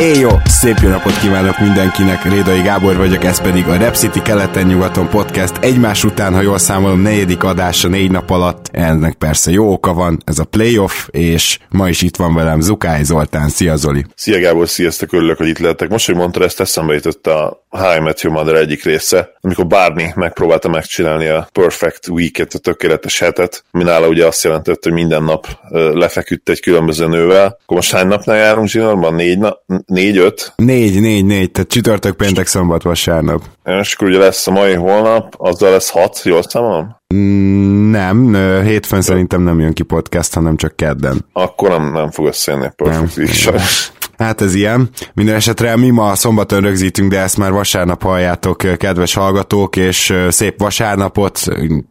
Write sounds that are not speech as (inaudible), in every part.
Éjjó! Szép jó napot kívánok mindenkinek, Rédai Gábor vagyok, ez pedig a Rep City keleten-nyugaton podcast egymás után, ha jól számolom, negyedik adása négy nap alatt. Ennek persze jó oka van, ez a playoff, és ma is itt van velem Zukály Zoltán. Szia Zoli! Szia Gábor, sziasztok, örülök, hogy itt lehetek. Most, hogy mondtad, ezt eszembe jutott a High Met Your Mother egyik része, amikor Barney megpróbálta megcsinálni a Perfect Week-et, a tökéletes hetet, ami nála ugye azt jelentett, hogy minden nap lefeküdt egy különböző nővel. Akkor most hány napnál járunk zsinórban? Négy, na- négy-öt? Négy, négy, négy, tehát csütörtök, péntek, szombat, vasárnap. És akkor ugye lesz a mai holnap, azzal lesz hat, jól számolom? Mm, nem, hétfőn szerintem nem jön ki podcast, hanem csak kedden. Akkor nem, nem fog összejönni a Perfect Nem. (laughs) Hát ez ilyen. Minden esetre mi ma szombaton rögzítünk, de ezt már vasárnap halljátok, kedves hallgatók, és szép vasárnapot,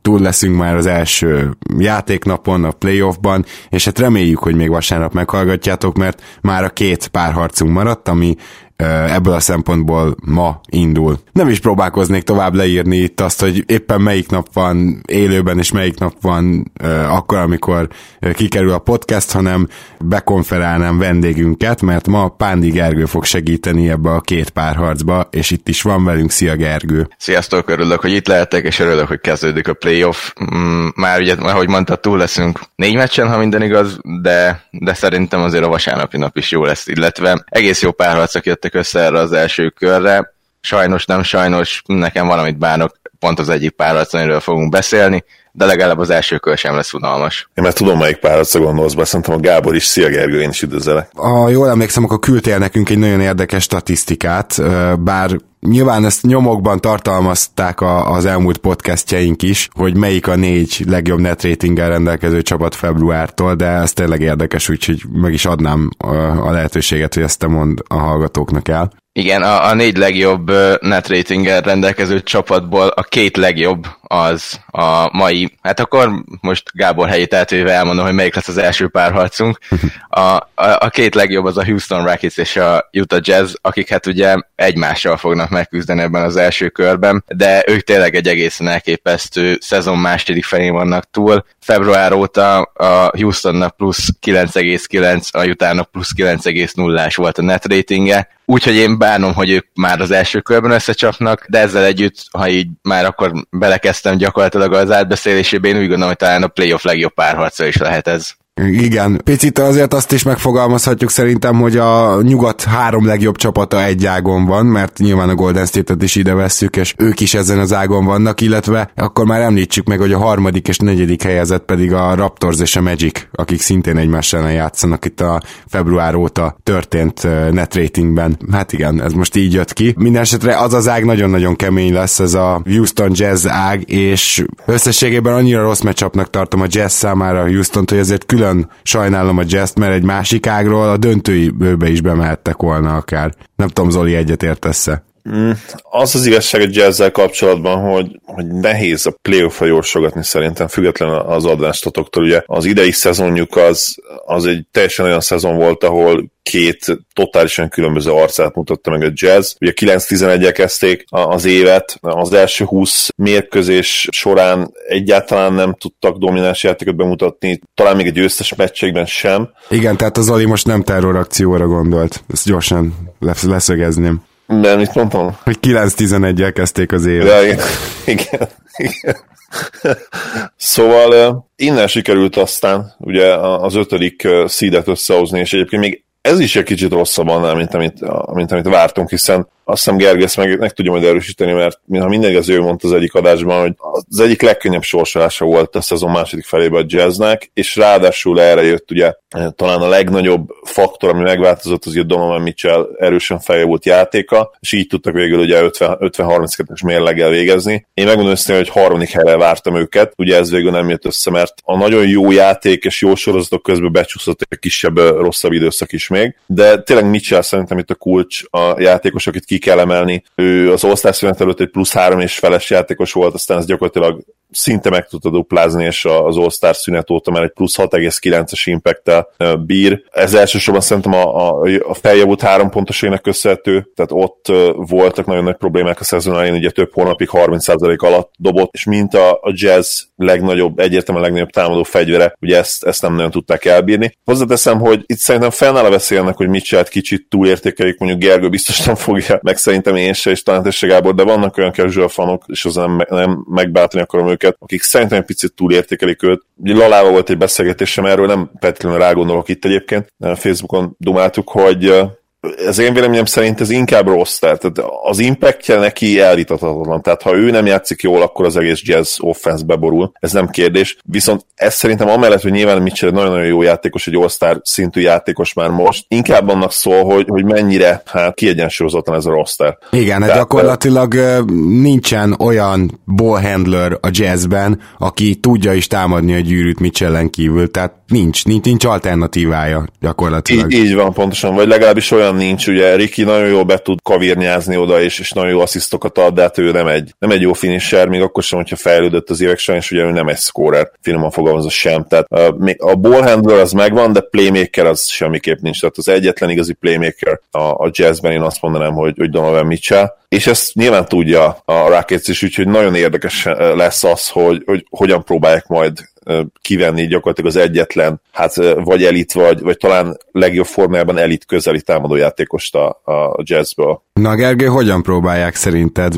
túl leszünk már az első játéknapon, a playoffban, és hát reméljük, hogy még vasárnap meghallgatjátok, mert már a két párharcunk maradt, ami ebből a szempontból ma indul. Nem is próbálkoznék tovább leírni itt azt, hogy éppen melyik nap van élőben, és melyik nap van akkor, amikor kikerül a podcast, hanem bekonferálnám vendégünket, mert ma Pándi Gergő fog segíteni ebbe a két párharcba, és itt is van velünk. Szia Gergő! Sziasztok, örülök, hogy itt lehetek, és örülök, hogy kezdődik a playoff. Mm, Már ugye, ahogy mondtad, túl leszünk négy meccsen, ha minden igaz, de, de szerintem azért a vasárnapi nap is jó lesz, illetve egész jó párharcok jöttek össze erre az első körre. Sajnos, nem sajnos, nekem valamit bánok, pont az egyik párharc, amiről fogunk beszélni, de legalább az első kör sem lesz unalmas. Én már tudom, melyik párharcra gondolsz be, szerintem a Gábor is. Szia Gergő, én is üdvözlek. Ha jól emlékszem, akkor küldtél nekünk egy nagyon érdekes statisztikát, bár nyilván ezt nyomokban tartalmazták a, az elmúlt podcastjaink is, hogy melyik a négy legjobb net ratinggel rendelkező csapat februártól, de ez tényleg érdekes, úgyhogy meg is adnám a lehetőséget, hogy ezt te mond a hallgatóknak el. Igen, a, a négy legjobb net ratinggel rendelkező csapatból a két legjobb az a mai, hát akkor most Gábor helyét eltőve elmondom, hogy melyik lesz az első párharcunk. A, a, a két legjobb az a Houston Rockets és a Utah Jazz, akik hát ugye egymással fognak megküzdeni ebben az első körben, de ők tényleg egy egészen elképesztő szezon második felén vannak túl. Február óta a Houstonnak plusz 9,9, a Utahnak plusz 9,0-ás volt a net ratingje, Úgyhogy én bánom, hogy ők már az első körben összecsapnak, de ezzel együtt, ha így már akkor belekezdtem gyakorlatilag az átbeszélésébe, én úgy gondolom, hogy talán a playoff legjobb párharca is lehet ez. Igen, picit azért azt is megfogalmazhatjuk szerintem, hogy a nyugat három legjobb csapata egy ágon van, mert nyilván a Golden State-et is ide vesszük, és ők is ezen az ágon vannak, illetve akkor már említsük meg, hogy a harmadik és negyedik helyezett pedig a Raptors és a Magic, akik szintén egymás ellen játszanak itt a február óta történt net ratingben. Hát igen, ez most így jött ki. Mindenesetre az az ág nagyon-nagyon kemény lesz, ez a Houston Jazz ág, és összességében annyira rossz meccsapnak tartom a Jazz számára a Houston, hogy ezért külön sajnálom a jazz mert egy másik ágról a döntőbe is bemehettek volna akár. Nem tudom, Zoli, egyet értesz-e? Mm, az az igazság a jazzzel kapcsolatban, hogy, hogy nehéz a playoff-ra jósolgatni szerintem, független az adástatoktól. Ugye az idei szezonjuk az, az egy teljesen olyan szezon volt, ahol két totálisan különböző arcát mutatta meg a jazz. Ugye 9-11-el kezdték az évet, az első 20 mérkőzés során egyáltalán nem tudtak domináns játékot bemutatni, talán még egy győztes meccségben sem. Igen, tehát az Zoli most nem terrorakcióra gondolt. Ezt gyorsan lesz, leszögezném. De mit mondtam? Hogy 9-11-el kezdték az évet. Ja, igen, igen, igen. Szóval innen sikerült aztán ugye az ötödik szídet összehozni, és egyébként még ez is egy kicsit rosszabb annál, mint amit, mint amit vártunk, hiszen azt hiszem Gergely ezt meg, meg tudja majd erősíteni, mert ha mindig az ő mondta az egyik adásban, hogy az egyik legkönnyebb sorsolása volt a szezon második felében a jazznek, és ráadásul erre jött ugye talán a legnagyobb faktor, ami megváltozott, az, hogy Donovan Mitchell erősen volt játéka, és így tudtak végül ugye 50-32-es mérleggel végezni. Én megmondom őszintén, hogy harmadik helyre vártam őket, ugye ez végül nem jött össze, mert a nagyon jó játék és jó sorozatok közben becsúszott egy kisebb, rosszabb időszak is még, de tényleg Mitchell szerintem itt a kulcs a játékos, akit ki kell emelni. Ő az All-Star előtt egy plusz három és feles játékos volt, aztán ez gyakorlatilag szinte meg tudta duplázni, és az All-Star szünet óta már egy plusz 6,9-es impact bír. Ez elsősorban szerintem a, a, a feljavult három pontosének köszönhető, tehát ott voltak nagyon nagy problémák a szezon elején, ugye több hónapig 30% alatt dobott, és mint a, a jazz legnagyobb, egyértelműen legnagyobb támadó fegyvere, ugye ezt, ezt nem nagyon tudták elbírni. Hozzáteszem, hogy itt szerintem fennáll a veszélynek, hogy Mitchell kicsit túlértékelik, mondjuk Gergő biztos nem fogja, meg szerintem én se, és talán Gábor, de vannak olyan casual fanok, és az nem, nem megbátni akarom őket, akik szerintem picit túlértékelik őt. Lalával volt egy beszélgetésem erről, nem feltétlenül rágondolok itt egyébként, Facebookon dumáltuk, hogy ez én véleményem szerint ez inkább rossz, tehát az impactja neki elvitathatatlan, tehát ha ő nem játszik jól, akkor az egész jazz offense beborul, ez nem kérdés, viszont ez szerintem amellett, hogy nyilván Mitchell nagyon-nagyon jó játékos, egy all szintű játékos már most, inkább annak szól, hogy, hogy mennyire hát kiegyensúlyozottan ez a roster. Igen, tehát, gyakorlatilag nincsen olyan ballhandler a jazzben, aki tudja is támadni a gyűrűt Mitchellen kívül, tehát nincs, nincs, nincs alternatívája gyakorlatilag. Így, így van, pontosan, vagy legalábbis olyan nincs, ugye Riki nagyon jól be tud kavirnyázni oda, és, és nagyon jó asszisztokat ad, de hát ő nem egy, nem egy jó finisher, még akkor sem, hogyha fejlődött az évek során, és ugye ő nem egy scorer, finoman fogalmazva sem. Tehát a ball handler az megvan, de playmaker az semmiképp nincs. Tehát az egyetlen igazi playmaker a, a jazzben én azt mondanám, hogy, hogy Donovan Mitchell és ezt nyilván tudja a Rockets is, úgyhogy nagyon érdekes lesz az, hogy, hogy hogyan próbálják majd kivenni gyakorlatilag az egyetlen, hát vagy elit, vagy, vagy talán legjobb formájában elit közeli támadójátékost a, a jazzből. Na Gergő, hogyan próbálják szerinted?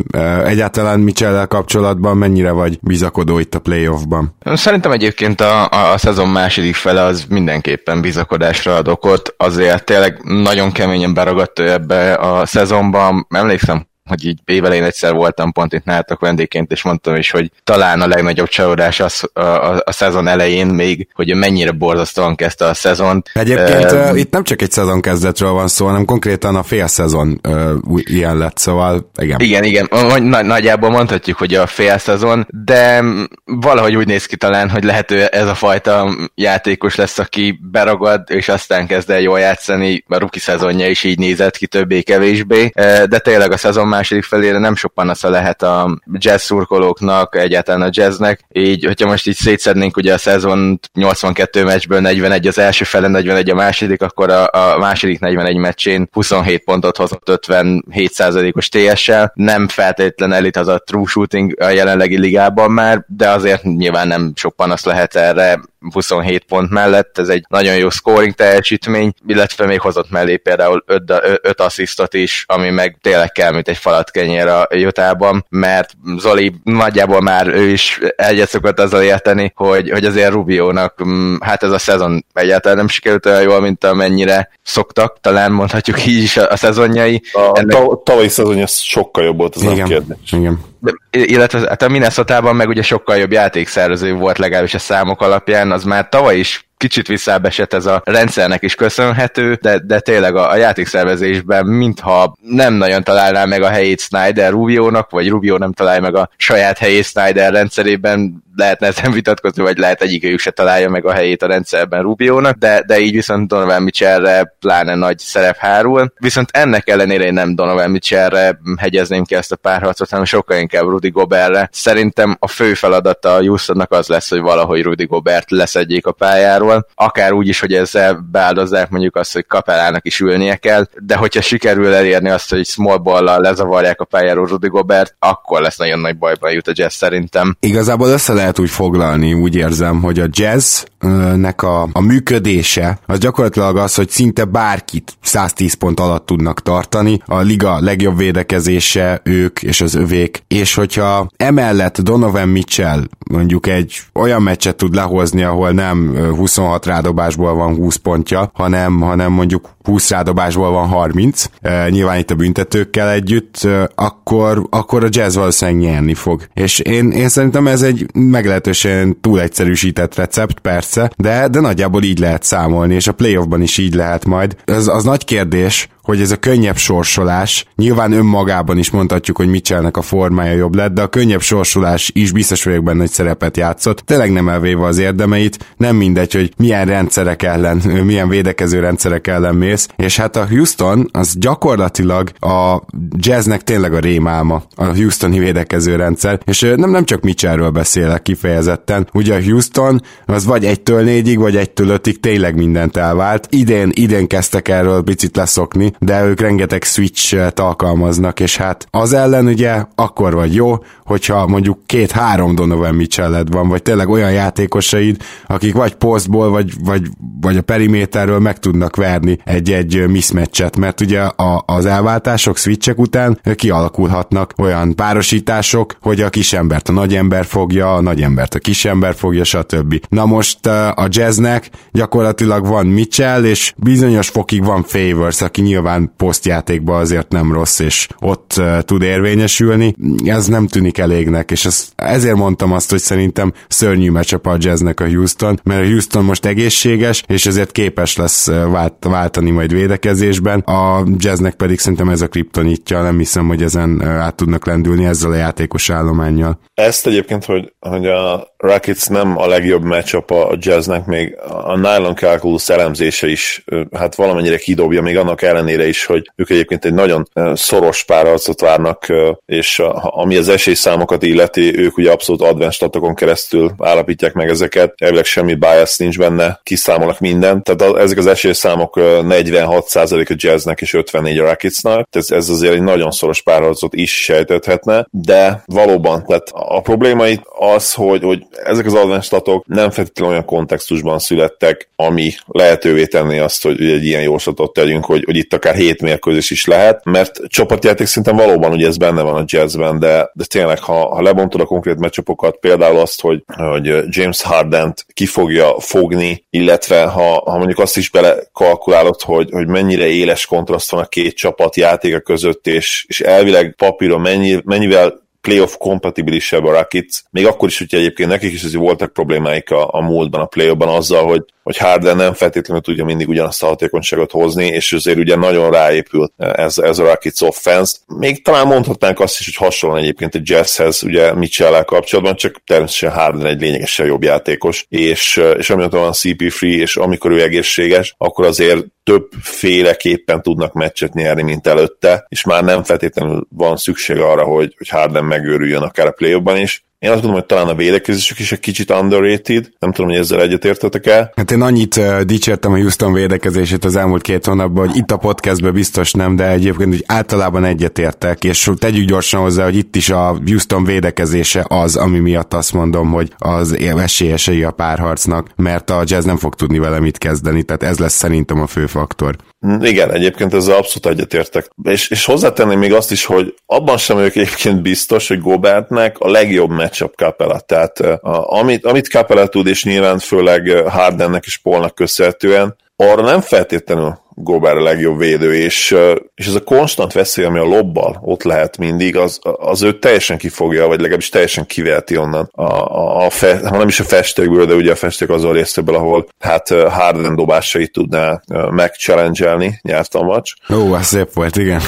Egyáltalán mitchell kapcsolatban mennyire vagy bizakodó itt a playoffban? Szerintem egyébként a, a, a szezon második fele az mindenképpen bizakodásra ad okot, azért tényleg nagyon keményen beragadt ebbe a szezonban. Emlékszem, hogy így évelején egyszer voltam pont itt nálatok vendégként, és mondtam is, hogy talán a legnagyobb csalódás az, a, a, a szezon elején még, hogy mennyire borzasztóan kezdte a szezont. Egyébként uh, itt nem csak egy szezon kezdetről van szó, hanem konkrétan a fél szezon uh, ilyen lett, szóval igen. Igen, igen, Nagy, nagyjából mondhatjuk, hogy a fél szezon, de valahogy úgy néz ki talán, hogy lehető ez a fajta játékos lesz, aki beragad, és aztán kezd el jól játszani, a ruki szezonja is így nézett ki többé-kevésbé, de tényleg a szezon már második felére nem sok panasza lehet a jazz szurkolóknak, egyáltalán a jazznek, így, hogyha most így szétszednénk ugye a szezon 82 meccsből 41 az első fele, 41 a második, akkor a, a második 41 meccsén 27 pontot hozott 57%-os TS-sel, nem feltétlen elit az a true shooting a jelenlegi ligában már, de azért nyilván nem sok panasz lehet erre, 27 pont mellett, ez egy nagyon jó scoring teljesítmény, illetve még hozott mellé például 5, 5 asszisztot is, ami meg tényleg kell, mint egy falat kenyér a Jutában, mert Zoli nagyjából már ő is egyet szokott azzal érteni, hogy, hogy azért Rubiónak mm, hát ez a szezon egyáltalán nem sikerült olyan jól, mint amennyire szoktak, talán mondhatjuk így is a, a szezonjai. A Ennek... tavalyi szezonja sokkal jobb volt, az igen, nem kérdés. Igen illetve hát a minnesota meg ugye sokkal jobb játékszervező volt legalábbis a számok alapján, az már tavaly is kicsit visszábesett ez a rendszernek is köszönhető, de, de tényleg a, a játékszervezésben mintha nem nagyon találná meg a helyét Snyder Rubio-nak, vagy Rubio nem találja meg a saját helyét Snyder rendszerében, lehetne ezen vitatkozni, vagy lehet egyikőjük se találja meg a helyét a rendszerben Rubiónak, de, de így viszont Donovan Mitchellre pláne nagy szerep hárul. Viszont ennek ellenére én nem Donovan Mitchellre hegyezném ki ezt a párharcot, hanem sokkal inkább Rudy Gobertre. Szerintem a fő feladata a Houstonnak az lesz, hogy valahogy Rudy Gobert leszedjék a pályáról, akár úgy is, hogy ezzel beáldozzák mondjuk azt, hogy kapelának is ülnie kell, de hogyha sikerül elérni azt, hogy small ball lezavarják a pályáról Rudy Gobert, akkor lesz nagyon nagy bajban jut a Jazz szerintem. Igazából össze lehet úgy foglalni, úgy érzem, hogy a jazznek a, a működése az gyakorlatilag az, hogy szinte bárkit 110 pont alatt tudnak tartani, a liga legjobb védekezése ők és az övék, és hogyha emellett Donovan Mitchell mondjuk egy olyan meccset tud lehozni, ahol nem 20 26 rádobásból van 20 pontja, hanem, hanem mondjuk 20 rádobásból van 30, e, nyilván itt a büntetőkkel együtt, e, akkor, akkor a jazz valószínűleg nyerni fog. És én, én szerintem ez egy meglehetősen túl egyszerűsített recept, persze, de, de nagyjából így lehet számolni, és a playoffban is így lehet majd. Ez az nagy kérdés, hogy ez a könnyebb sorsolás, nyilván önmagában is mondhatjuk, hogy Mitchellnek a formája jobb lett, de a könnyebb sorsolás is biztos vagyok benne, hogy szerepet játszott. Tényleg nem elvéve az érdemeit, nem mindegy, hogy milyen rendszerek ellen, milyen védekező rendszerek ellen mész, és hát a Houston az gyakorlatilag a jazznek tényleg a rémálma, a Houstoni védekező rendszer, és nem, nem csak Mitchellről beszélek kifejezetten, ugye a Houston az vagy egytől négyig, vagy egytől ötig tényleg mindent elvált. Idén, idén kezdtek erről picit leszokni, de ők rengeteg switch-et alkalmaznak, és hát az ellen ugye akkor vagy jó, hogyha mondjuk két-három Donovan mitchell van, vagy tényleg olyan játékosaid, akik vagy postból, vagy, vagy, vagy a periméterről meg tudnak verni egy-egy mismatchet, mert ugye a, az elváltások, switchek után kialakulhatnak olyan párosítások, hogy a kisembert a nagy ember fogja, a nagy embert a kisember fogja, stb. Na most a jazznek gyakorlatilag van Mitchell, és bizonyos fokig van Favors, aki nyilván nyilván posztjátékban azért nem rossz, és ott uh, tud érvényesülni. Ez nem tűnik elégnek, és ez, ezért mondtam azt, hogy szerintem szörnyű meccsap a jazznek a Houston, mert a Houston most egészséges, és ezért képes lesz vált, váltani majd védekezésben. A jazznek pedig szerintem ez a kriptonítja, nem hiszem, hogy ezen át tudnak lendülni ezzel a játékos állományjal. Ezt egyébként, hogy, hogy a Rockets nem a legjobb matchup a jazznek, még a Nylon Calculus elemzése is hát valamennyire kidobja, még annak ellenére is, hogy ők egyébként egy nagyon szoros párharcot várnak, és ami az esélyszámokat illeti, ők ugye abszolút advanced statokon keresztül állapítják meg ezeket, elvileg semmi bias nincs benne, kiszámolnak mindent, tehát ezek az esélyszámok 46% a jazznek és 54 a Rocketsnak, ez, ez azért egy nagyon szoros párharcot is sejtethetne, de valóban, tehát a probléma itt az, hogy, hogy ezek az advanced nem feltétlenül olyan kontextusban születtek, ami lehetővé tenni azt, hogy egy ilyen jóslatot tegyünk, hogy, hogy itt akár hét mérkőzés is lehet, mert csapatjáték szinten valóban ugye ez benne van a jazzben, de, de tényleg, ha, ha lebontod a konkrét meccsapokat, például azt, hogy, hogy James Hardent ki fogja fogni, illetve ha, ha mondjuk azt is belekalkulálod, hogy, hogy mennyire éles kontraszt van a két csapat játéka között, és, és elvileg papíron mennyi, mennyivel playoff kompatibilisebb a Rockets, még akkor is, hogy egyébként nekik is voltak problémáik a, a múltban, a playoffban azzal, hogy hogy Harden nem feltétlenül tudja mindig ugyanazt a hatékonyságot hozni, és azért ugye nagyon ráépült ez, ez a Rockets offense. Még talán mondhatnánk azt is, hogy hasonlóan egyébként a Jazzhez, ugye mitchell kapcsolatban, csak természetesen Harden egy lényegesen jobb játékos, és, és amióta van CP3, és amikor ő egészséges, akkor azért többféleképpen tudnak meccset nyerni, mint előtte, és már nem feltétlenül van szükség arra, hogy, hogy Harden megőrüljön akár a play is, én azt gondolom, hogy talán a védekezésük is egy kicsit underrated, nem tudom, hogy ezzel egyetértetek el. Hát én annyit uh, dicsértem a Houston védekezését az elmúlt két hónapban, hogy itt a podcastben biztos nem, de egyébként úgy általában egyetértek, és tegyük gyorsan hozzá, hogy itt is a Houston védekezése az, ami miatt azt mondom, hogy az esélyesei a párharcnak, mert a jazz nem fog tudni vele mit kezdeni, tehát ez lesz szerintem a fő faktor. Mm, igen, egyébként ezzel abszolút egyetértek. És, és hozzátenném még azt is, hogy abban sem vagyok egyébként biztos, hogy Gobertnek a legjobb matchup Capella. Tehát a, amit, amit Capella tud, és nyilván főleg Hardennek és Paulnak köszönhetően, arra nem feltétlenül Gobert a legjobb védő, és, és ez a konstant veszély, ami a lobbal ott lehet mindig, az, az őt teljesen kifogja, vagy legalábbis teljesen kiveheti onnan, a, a, a fe, ha nem is a festékből, de ugye a festék azon részéből, ahol hát Harden dobásait tudná megchallenge-elni, nyert a meccs. Ó, ez szép volt, igen.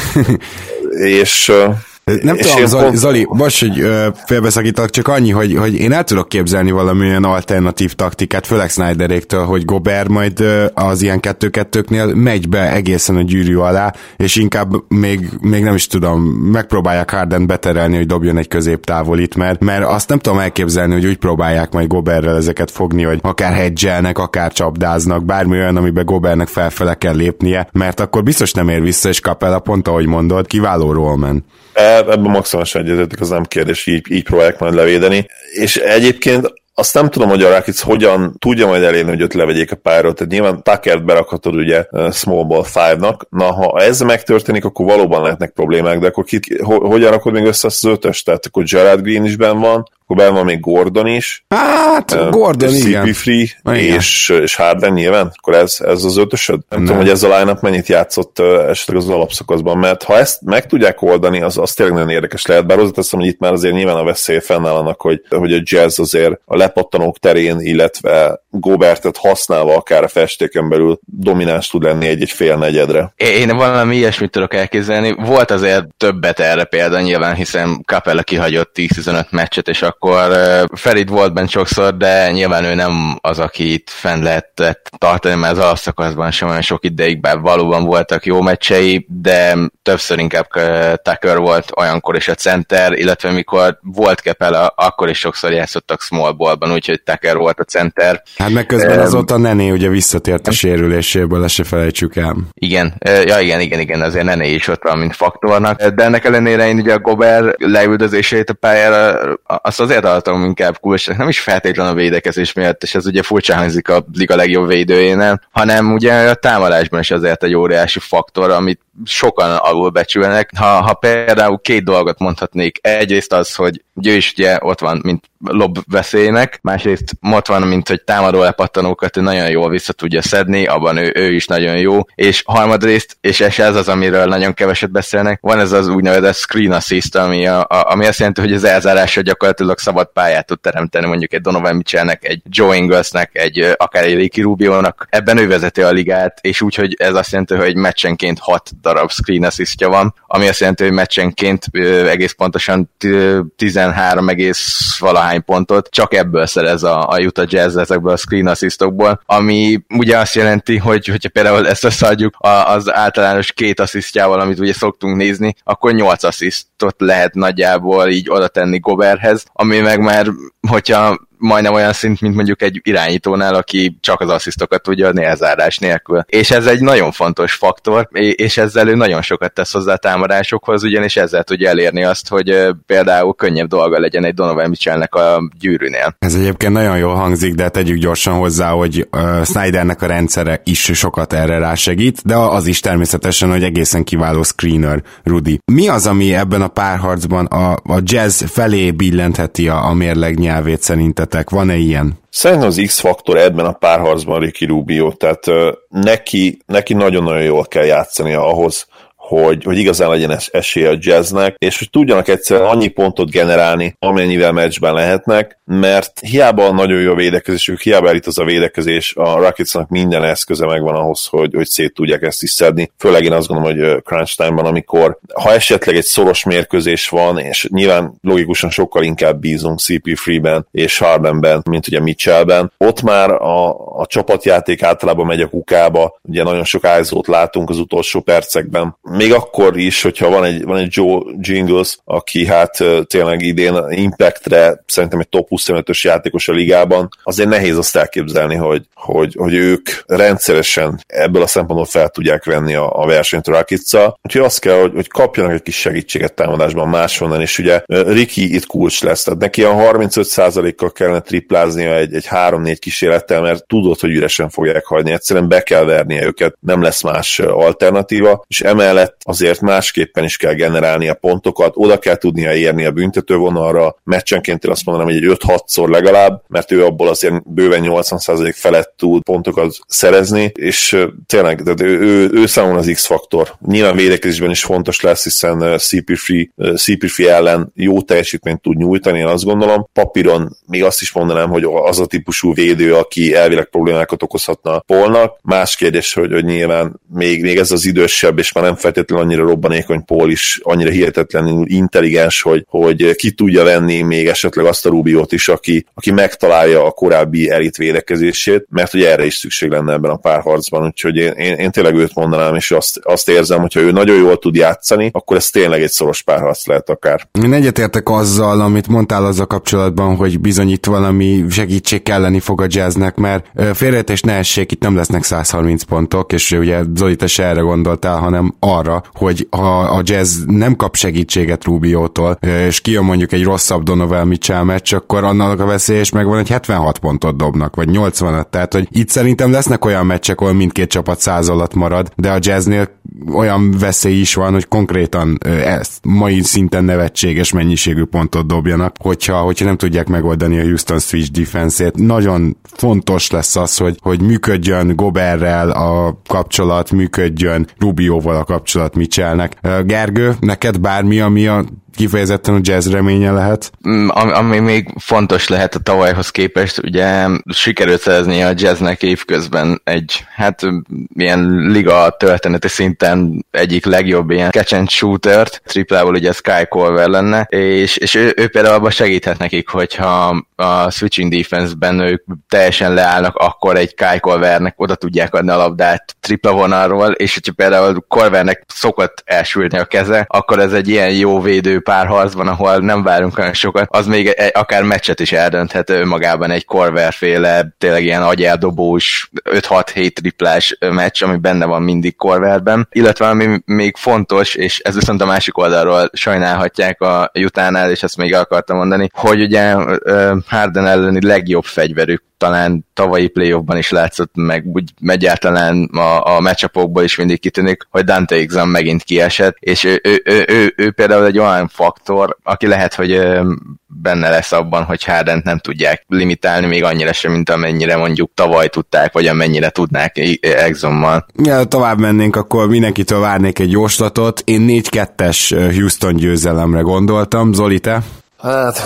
és nem és tudom, Zoli, pont... Zoli, most, hogy félbeszakítok, csak annyi, hogy, hogy én el tudok képzelni valamilyen alternatív taktikát, főleg Snyderéktől, hogy Gobert majd az ilyen kettő-kettőknél megy be egészen a gyűrű alá, és inkább még, még nem is tudom, megpróbálják Harden beterelni, hogy dobjon egy középtávolit, mert, mert azt nem tudom elképzelni, hogy úgy próbálják majd Goberrel ezeket fogni, hogy akár hedgelnek, akár csapdáznak, bármi olyan, amiben Gobernek felfele kell lépnie, mert akkor biztos nem ér vissza, és Capella pont ahogy mondod, kiváló rollman. E, ebben maximálisan egyetetik, az nem kérdés, így, így próbálják majd levédeni. És egyébként azt nem tudom, hogy a Rakic hogyan tudja majd elérni, hogy őt levegyék a pályáról. Tehát nyilván Tuckert berakhatod ugye small ball five-nak. Na, ha ez megtörténik, akkor valóban lehetnek problémák, de akkor ki, ho, hogyan rakod még össze az ötös? Tehát akkor Gerard Green is ben van, akkor benne van még Gordon is. Hát, uh, Gordon, és igen. Free, és, és Harden nyilván, akkor ez, ez az ötösöd? Nem, nem, tudom, hogy ez a line mennyit játszott uh, esetleg az alapszakaszban, mert ha ezt meg tudják oldani, az, az tényleg nagyon érdekes lehet, bár hozzáteszem, hogy itt már azért nyilván a veszély fennáll annak, hogy, hogy a jazz azért a lepattanók terén, illetve Gobertet használva akár a festéken belül domináns tud lenni egy-egy fél negyedre. Én valami ilyesmit tudok elképzelni. Volt azért többet erre példa nyilván, hiszen Capella kihagyott 10-15 meccset, és akkor Ferid volt bent sokszor, de nyilván ő nem az, aki itt fenn lehetett tartani, mert az alapszakaszban sem olyan sok ideig, bár valóban voltak jó meccsei, de többször inkább Tucker volt olyankor is a center, illetve mikor volt Capella, akkor is sokszor játszottak small ballban, úgyhogy Tucker volt a center. Hát meg közben um, azóta Nené ugye visszatért a sérüléséből, ezt se felejtsük el. Igen, ja igen, igen, igen, azért Nené is ott van, mint faktornak, de ennek ellenére én ugye a Gober leüldözését a pályára, azt azért adtam inkább kulcsnak, nem is feltétlenül a védekezés miatt, és ez ugye furcsa hangzik a liga legjobb védőjénél, hanem ugye a támadásban is azért egy óriási faktor, amit sokan alulbecsülnek. Ha, ha például két dolgot mondhatnék, egyrészt az, hogy ő is ugye ott van, mint lob veszélynek, másrészt ott van, mint hogy támadó lepattanókat ő nagyon jól vissza tudja szedni, abban ő, ő is nagyon jó, és harmadrészt, és ez az, amiről nagyon keveset beszélnek, van ez az úgynevezett screen assist, ami, a, a, ami azt jelenti, hogy az elzárásra gyakorlatilag szabad pályát tud teremteni. Mondjuk egy Donovan Mitchellnek, egy Joe Inglesnek, egy akár egy Ricky Rubio-nak, ebben ő vezeti a ligát, és úgy, hogy ez azt jelenti, hogy meccsenként hat darab screen assistja van, ami azt jelenti, hogy meccsenként egész pontosan 13 egész valahány pontot csak ebből szerez a, a Utah Jazz ezekből a screen assistokból, ami ugye azt jelenti, hogy hogyha például ezt összeadjuk az általános két asszisztjával, amit ugye szoktunk nézni, akkor 8 asszisztot lehet nagyjából így oda tenni Goberhez, ami meg már, hogyha majdnem olyan szint, mint mondjuk egy irányítónál, aki csak az asszisztokat tudja adni elzárás nélkül. És ez egy nagyon fontos faktor, és ezzel ő nagyon sokat tesz hozzá a támadásokhoz, ugyanis ezzel tudja elérni azt, hogy például könnyebb dolga legyen egy Donovan Mitchellnek a gyűrűnél. Ez egyébként nagyon jól hangzik, de tegyük gyorsan hozzá, hogy uh, Snydernek a rendszere is sokat erre rásegít, de az is természetesen, hogy egészen kiváló screener Rudi. Mi az, ami ebben a párharcban a, a jazz felé billentheti a, a mérleg nyelvét szerinted? Szerintetek? Van-e ilyen? Szerintem az X-faktor ebben a párharcban Ricky Rubio, tehát neki, neki nagyon-nagyon jól kell játszani ahhoz, hogy, hogy igazán legyen es- esélye a jazznek, és hogy tudjanak egyszerűen annyi pontot generálni, amennyivel meccsben lehetnek, mert hiába nagyon jó a védekezésük, hiába elit az a védekezés, a Rocketsnak minden eszköze megvan ahhoz, hogy, hogy szét tudják ezt is szedni. Főleg én azt gondolom, hogy crunch time-ban, amikor ha esetleg egy szoros mérkőzés van, és nyilván logikusan sokkal inkább bízunk CP3-ben és Hardenben, mint ugye Mitchellben, ott már a, a csapatjáték általában megy a kukába, ugye nagyon sok ájzót látunk az utolsó percekben, még akkor is, hogyha van egy, van egy Joe Jingles, aki hát tényleg idén Impactre szerintem egy top 25-ös játékos a ligában, azért nehéz azt elképzelni, hogy, hogy, hogy ők rendszeresen ebből a szempontból fel tudják venni a, a versenyt rockets Úgyhogy azt kell, hogy, hogy kapjanak egy kis segítséget támadásban máshonnan, és ugye Ricky itt kulcs lesz, tehát neki a 35%-kal kellene tripláznia egy, egy 3-4 kísérlettel, mert tudod, hogy üresen fogják hagyni, egyszerűen be kell vernie őket, nem lesz más alternatíva, és emellett mellett azért másképpen is kell generálni a pontokat, oda kell tudnia érni a büntetővonalra, meccsenként én azt mondanám, hogy egy 5-6-szor legalább, mert ő abból azért bőven 80% felett tud pontokat szerezni, és tényleg, de ő, ő, ő számomra az X-faktor. Nyilván védekezésben is fontos lesz, hiszen CP3, CP3 ellen jó teljesítményt tud nyújtani, én azt gondolom. Papíron még azt is mondanám, hogy az a típusú védő, aki elvileg problémákat okozhatna Polnak. Más kérdés, hogy, hogy nyilván még, még ez az idősebb, és már nem fel feltétlenül annyira robbanékony Paul is, annyira hihetetlenül intelligens, hogy, hogy ki tudja venni még esetleg azt a Rubiót is, aki, aki megtalálja a korábbi elit védekezését, mert hogy erre is szükség lenne ebben a párharcban, úgyhogy én, én, én tényleg őt mondanám, és azt, azt érzem, hogyha ő nagyon jól tud játszani, akkor ez tényleg egy szoros párharc lehet akár. Én egyetértek azzal, amit mondtál az a kapcsolatban, hogy bizonyít valami segítség kelleni fog a jazznek, mert félretés ne essék, itt nem lesznek 130 pontok, és ugye Zoli, te se erre gondoltál, hanem arra, arra, hogy ha a jazz nem kap segítséget Rubiótól, és kijön mondjuk egy rosszabb Donovan Mitchell meccs, akkor annak a veszély is megvan, hogy 76 pontot dobnak, vagy 85, tehát hogy itt szerintem lesznek olyan meccsek, ahol mindkét csapat száz alatt marad, de a jazznél olyan veszély is van, hogy konkrétan ezt mai szinten nevetséges mennyiségű pontot dobjanak, hogyha, hogyha nem tudják megoldani a Houston Switch defense-ét. Nagyon fontos lesz az, hogy, hogy működjön Goberrel a kapcsolat, működjön Rubioval a kapcsolat Mitchellnek. Gergő, neked bármi, ami a kifejezetten a jazz reménye lehet. Mm, ami, ami még fontos lehet a tavalyhoz képest, ugye sikerült szerezni a jazznek évközben egy, hát ilyen liga történeti szinten egyik legjobb ilyen catch and shooter-t, triplával ugye Sky Colver lenne, és, és ő, ő például abban segíthet nekik, hogyha a switching defense-ben ők teljesen leállnak, akkor egy Kai Colvernek oda tudják adni a labdát tripla vonalról, és hogyha például Colvernek szokott elsülni a keze, akkor ez egy ilyen jó védő párharcban, ahol nem várunk olyan sokat, az még egy, akár meccset is eldönthet önmagában egy Corver féle, tényleg ilyen agyeldobós 5-6-7 triplás meccs, ami benne van mindig Corverben, illetve ami még fontos, és ez viszont a másik oldalról sajnálhatják a jutánál, és ezt még akartam mondani, hogy ugye Harden elleni legjobb fegyverük talán tavalyi playoffban is látszott, meg úgy egyáltalán a, a matchupokból is mindig kitűnik, hogy Dante Exum megint kiesett, és ő, ő, ő, ő, ő például egy olyan faktor, aki lehet, hogy benne lesz abban, hogy Hardent nem tudják limitálni még annyira sem, mint amennyire mondjuk tavaly tudták, vagy amennyire tudnák Exummal. Ja, tovább mennénk, akkor mindenkitől várnék egy jóslatot. Én 4-2-es Houston győzelemre gondoltam. Zoli, te? Hát,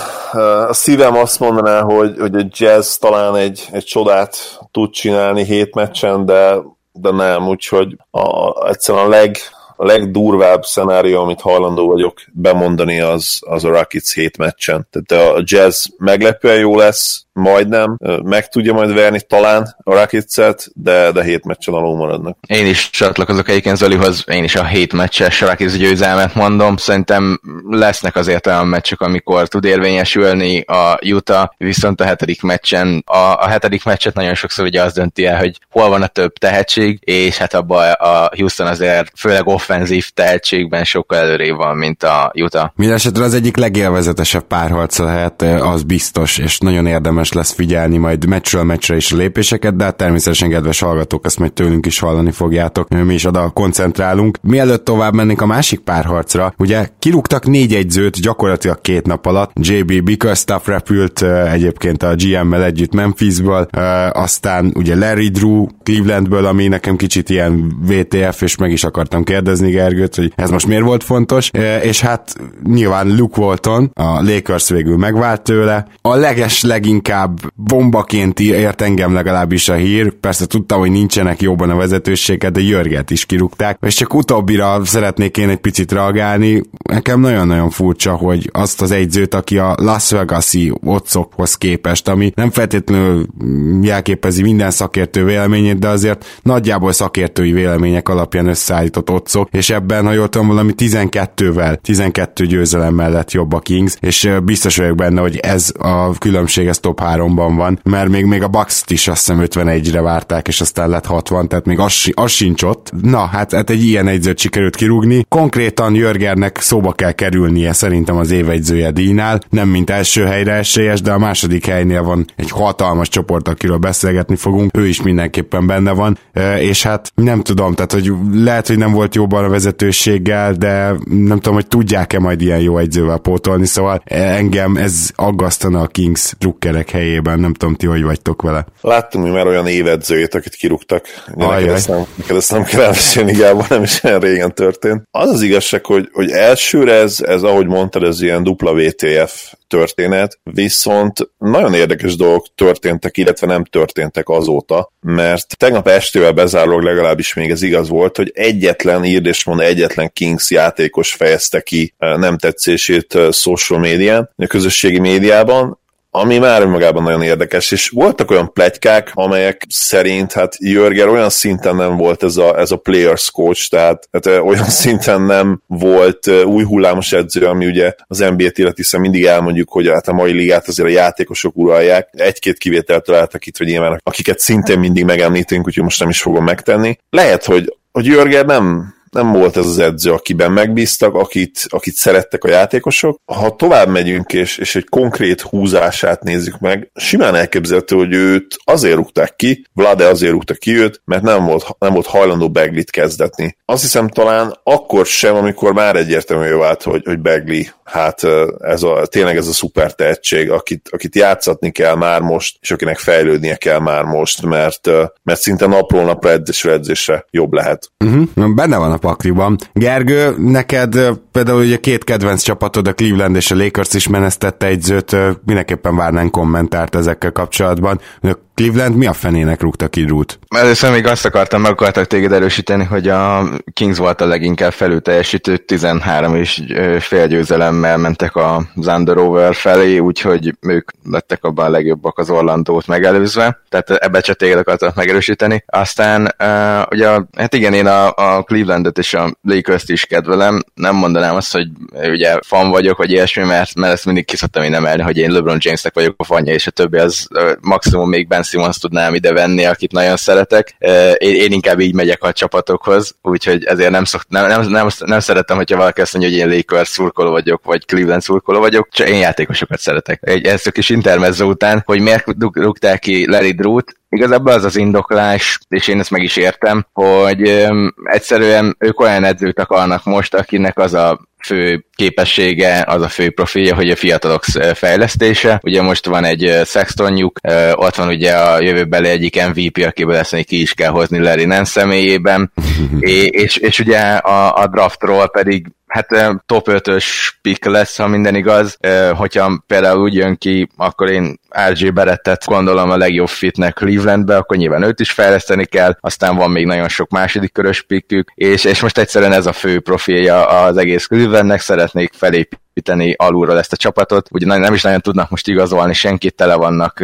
a szívem azt mondaná, hogy, hogy a jazz talán egy, egy csodát tud csinálni hét meccsen, de, de nem, úgyhogy a, egyszerűen a leg, a legdurvább szenárió, amit hajlandó vagyok bemondani, az, az a Rockets hét meccsen. Tehát a jazz meglepően jó lesz, majdnem, meg tudja majd verni talán a rockets de, de hét meccsen alul maradnak. Én is csatlakozok egyébként Zolihoz, én is a hét meccses Rockets győzelmet mondom, szerintem lesznek azért olyan meccsek, amikor tud érvényesülni a Utah, viszont a hetedik meccsen, a, a hetedik meccset nagyon sokszor ugye az dönti el, hogy hol van a több tehetség, és hát abban a Houston azért főleg offenzív tehetségben sokkal előrébb van, mint a Utah. Mindenesetre az egyik legélvezetesebb párharc lehet, az biztos, és nagyon érdemes érdemes lesz figyelni majd meccsről meccsre is a lépéseket, de hát természetesen kedves hallgatók, ezt majd tőlünk is hallani fogjátok, mi is oda koncentrálunk. Mielőtt tovább mennénk a másik párharcra, ugye kirúgtak négy egyzőt gyakorlatilag két nap alatt, JB Bickerstaff repült egyébként a GM-mel együtt Memphisből, aztán ugye Larry Drew Clevelandből, ami nekem kicsit ilyen VTF, és meg is akartam kérdezni Gergőt, hogy ez most miért volt fontos, és hát nyilván Luke Walton, a Lakers végül megvált tőle, a leges leginkább inkább bombaként ért engem legalábbis a hír. Persze tudtam, hogy nincsenek jobban a vezetőséget, de Jörget is kirúgták. És csak utóbbira szeretnék én egy picit reagálni. Nekem nagyon-nagyon furcsa, hogy azt az egyzőt, aki a Las Vegas-i képest, ami nem feltétlenül jelképezi minden szakértő véleményét, de azért nagyjából szakértői vélemények alapján összeállított otcok, és ebben, ha jól tudom, valami 12-vel, 12 győzelem mellett jobb a Kings, és biztos vagyok benne, hogy ez a különbség, ez top 3-ban van, mert még, még a bucks is azt hiszem 51-re várták, és aztán lett 60, tehát még az, az sincs ott. Na, hát, hát egy ilyen egyzőt sikerült kirúgni. Konkrétan Jörgernek szóba kell kerülnie szerintem az évegyzője díjnál, nem mint első helyre esélyes, de a második helynél van egy hatalmas csoport, akiről beszélgetni fogunk, ő is mindenképpen benne van, és hát nem tudom, tehát hogy lehet, hogy nem volt jobban a vezetőséggel, de nem tudom, hogy tudják-e majd ilyen jó egyzővel pótolni, szóval engem ez aggasztana a Kings drukkerek helyében, nem tudom ti, hogy vagytok vele. Láttunk mi már olyan évedzőjét, akit kirúgtak. Neked ezt, nem, neked ezt nem kell elmesélni, Gábor, nem is olyan régen történt. Az az igazság, hogy, hogy elsőre ez, ez, ahogy mondtad, ez ilyen dupla VTF történet, viszont nagyon érdekes dolgok történtek, illetve nem történtek azóta, mert tegnap estével bezárólag legalábbis még ez igaz volt, hogy egyetlen írd és mond, egyetlen Kings játékos fejezte ki eh, nem tetszését eh, social médián, a közösségi médiában, ami már önmagában nagyon érdekes, és voltak olyan plegykák, amelyek szerint hát Jörger olyan szinten nem volt ez a, ez a players coach, tehát, tehát olyan (laughs) szinten nem volt új hullámos edző, ami ugye az NBA-t illet, hiszen mindig elmondjuk, hogy hát a mai ligát azért a játékosok uralják. Egy-két kivételt találtak itt, vagy nyilván, akiket szintén mindig megemlítünk, úgyhogy most nem is fogom megtenni. Lehet, hogy, hogy Jörger nem nem volt ez az edző, akiben megbíztak, akit, akit szerettek a játékosok. Ha tovább megyünk, és, és egy konkrét húzását nézzük meg, simán elképzelhető, hogy őt azért rúgták ki, Vlade azért rúgta ki őt, mert nem volt, nem volt hajlandó Beglit kezdetni. Azt hiszem talán akkor sem, amikor már egyértelműen vált, hogy, hogy Begli, hát ez a, tényleg ez a szuper tehetség, akit, akit játszatni kell már most, és akinek fejlődnie kell már most, mert, mert szinte napról napra edzésre edzésre jobb lehet. Uh-huh. Benne van a pakliban. Gergő, neked például ugye két kedvenc csapatod, a Cleveland és a Lakers is menesztette egyzőt, mindenképpen várnánk kommentárt ezekkel kapcsolatban. Cleveland mi a fenének rúgta ki Drew-t? Először még azt akartam, meg akartak téged erősíteni, hogy a Kings volt a leginkább felülteljesítő, 13 és fél győzelemmel mentek a Zanderover felé, úgyhogy ők lettek abban a legjobbak az Orlandót megelőzve, tehát ebbe csak téged akartak megerősíteni. Aztán uh, ugye, hát igen, én a, a Clevelandet és a Lakers-t is kedvelem, nem mondanám azt, hogy ugye fan vagyok, vagy ilyesmi, mert, mert ezt mindig kiszoktam én emelni, hogy én LeBron Jamesnek vagyok a fanya, és a többi az uh, maximum még Ben Simmons tudnám ide venni, akit nagyon szeretek. Én, én inkább így megyek a csapatokhoz, úgyhogy ezért nem, szokt, nem, nem, nem, nem szeretem, hogyha valaki azt mondja, hogy én Lakers szurkoló vagyok, vagy Cleveland szurkoló vagyok, csak én játékosokat szeretek. Egy, ezt a kis intermezzo után, hogy miért rúgták ki Larry Drew-t, Igazából az az indoklás, és én ezt meg is értem, hogy egyszerűen ők olyan edzőt akarnak most, akinek az a fő képessége, az a fő profilja, hogy a fiatalok fejlesztése. Ugye most van egy Sextonjuk, ott van ugye a jövőbeli egyik MVP, akiből ezt ki is kell hozni Larry Nance személyében, (laughs) és, és, és ugye a, a draftról pedig hát top 5-ös pick lesz, ha minden igaz. Hogyha például úgy jön ki, akkor én RJ Berettet gondolom a legjobb fitnek Clevelandbe, akkor nyilván őt is fejleszteni kell, aztán van még nagyon sok második körös pickük, és, és most egyszerűen ez a fő profilja az egész Clevelandnek, szeretnék felépíteni építeni alulról ezt a csapatot. Ugye nem is nagyon tudnak most igazolni senkit, tele vannak,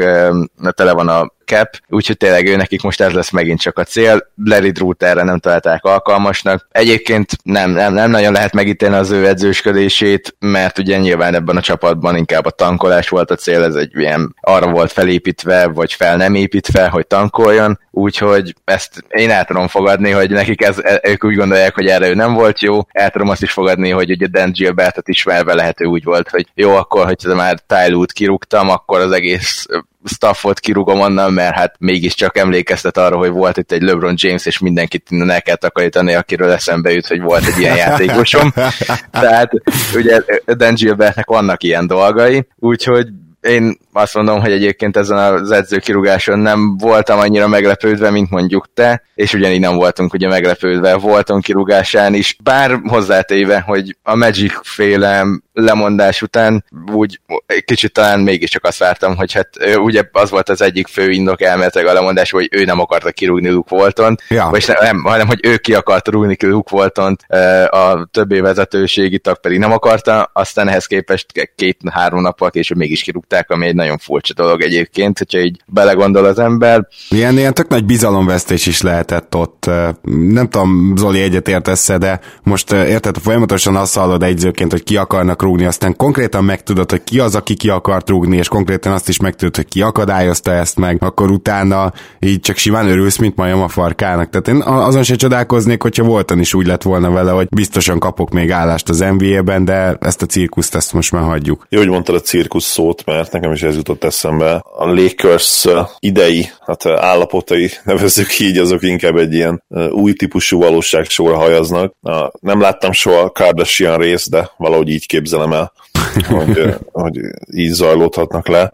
tele van a cap, úgyhogy tényleg ő nekik most ez lesz megint csak a cél. Larry Drew-t erre nem találták alkalmasnak. Egyébként nem, nem, nem nagyon lehet megítélni az ő edzősködését, mert ugye nyilván ebben a csapatban inkább a tankolás volt a cél, ez egy ilyen arra volt felépítve, vagy fel nem építve, hogy tankoljon, úgyhogy ezt én el tudom fogadni, hogy nekik ez, ők úgy gondolják, hogy erre ő nem volt jó, el tudom azt is fogadni, hogy ugye Dan Gilbertet ismerve lehető úgy volt, hogy jó, akkor, hogyha már Tylút kirúgtam, akkor az egész staffot kirúgom onnan, mert hát mégiscsak emlékeztet arra, hogy volt itt egy LeBron James, és mindenkit innen el kell takarítani, akiről eszembe jut, hogy volt egy ilyen játékosom. Tehát ugye Dan Gilbertnek vannak ilyen dolgai, úgyhogy én azt mondom, hogy egyébként ezen az edzőkirúgáson nem voltam annyira meglepődve, mint mondjuk te, és ugyanígy nem voltunk ugye meglepődve voltunk kirúgásán is, bár hozzátéve, hogy a Magic féle lemondás után úgy kicsit talán mégiscsak azt vártam, hogy hát ugye az volt az egyik fő indok elméletileg a lemondás, hogy ő nem akarta kirúgni Luke Walton, ja. vagy nem, hanem hogy ő ki akarta rúgni Luke Walton, a többi vezetőségi tag pedig nem akarta, aztán ehhez képest két-három nappal később mégis kirúgták, ami egy nagyon furcsa dolog egyébként, hogyha így belegondol az ember. Ilyen, ilyen tök nagy bizalomvesztés is lehetett ott. Nem tudom, Zoli egyetértesz de most érted, folyamatosan azt hallod egyzőként, hogy ki akarnak rúgni, aztán konkrétan megtudod, hogy ki az, aki ki akart rúgni, és konkrétan azt is megtudod, hogy ki akadályozta ezt meg, akkor utána így csak simán örülsz, mint majom a farkának. Tehát én azon se csodálkoznék, hogyha voltan is úgy lett volna vele, hogy biztosan kapok még állást az NBA-ben, de ezt a cirkuszt ezt most már hagyjuk. Jó, hogy mondtad a cirkusz szót, mert nekem is ez jutott eszembe. A Lakers idei, hát állapotai, (laughs) nevezzük így, azok inkább egy ilyen új típusú valóságsóra hajaznak. Nem láttam soha Kardashian részt, de valahogy így képzelem el, (laughs) hogy, hogy így zajlódhatnak le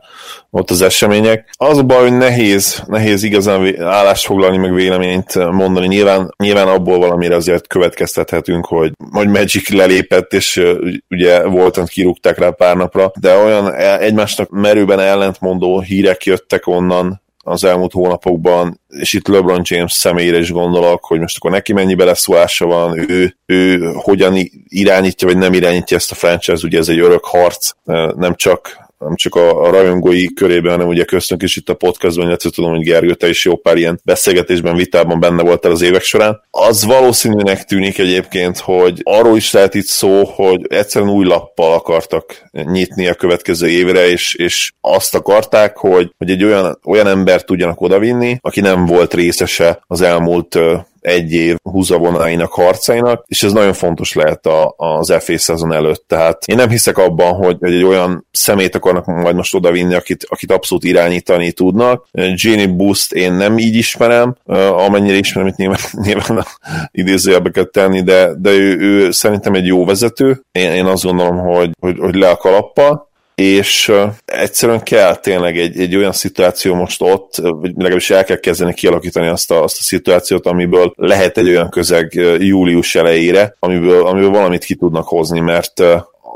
ott az események. Az a baj, hogy nehéz, nehéz igazán állást foglalni, meg véleményt mondani. Nyilván, nyilván abból valamire azért következtethetünk, hogy, hogy Magic lelépett, és ugye voltan kirúgták rá pár napra, de olyan e, egymásnak merőben ellentmondó hírek jöttek onnan, az elmúlt hónapokban, és itt LeBron James személyére is gondolok, hogy most akkor neki mennyi beleszólása van, ő, ő hogyan irányítja, vagy nem irányítja ezt a franchise, ugye ez egy örök harc, nem csak nem csak a, rajongói körében, hanem ugye köztünk is itt a podcastban, illetve tudom, hogy Gergő, te is jó pár ilyen beszélgetésben, vitában benne voltál az évek során. Az valószínűnek tűnik egyébként, hogy arról is lehet itt szó, hogy egyszerűen új lappal akartak nyitni a következő évre, és, és azt akarták, hogy, hogy egy olyan, olyan embert tudjanak odavinni, aki nem volt részese az elmúlt egy év húzavonáinak, harcainak, és ez nagyon fontos lehet a, az FA szezon előtt. Tehát én nem hiszek abban, hogy, hogy egy olyan szemét akarnak majd most odavinni, akit, akit abszolút irányítani tudnak. Genie Boost én nem így ismerem, amennyire ismerem, itt nyilván, (laughs) nyilván idézőjelbeket tenni, de, de ő, ő, szerintem egy jó vezető. Én, én azt gondolom, hogy, hogy, hogy le a kalappal, és egyszerűen kell tényleg egy, egy olyan szituáció most ott, vagy legalábbis el kell kezdeni kialakítani azt a, azt a szituációt, amiből lehet egy olyan közeg július elejére, amiből, amiből valamit ki tudnak hozni, mert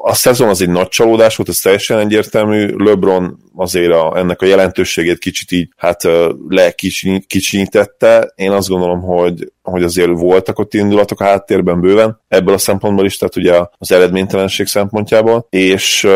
a szezon az egy nagy csalódás volt, ez teljesen egyértelmű. LeBron azért a, ennek a jelentőségét kicsit így hát lekicsinyítette. Én azt gondolom, hogy, hogy azért voltak ott indulatok a háttérben bőven, ebből a szempontból is, tehát ugye az eredménytelenség szempontjából, és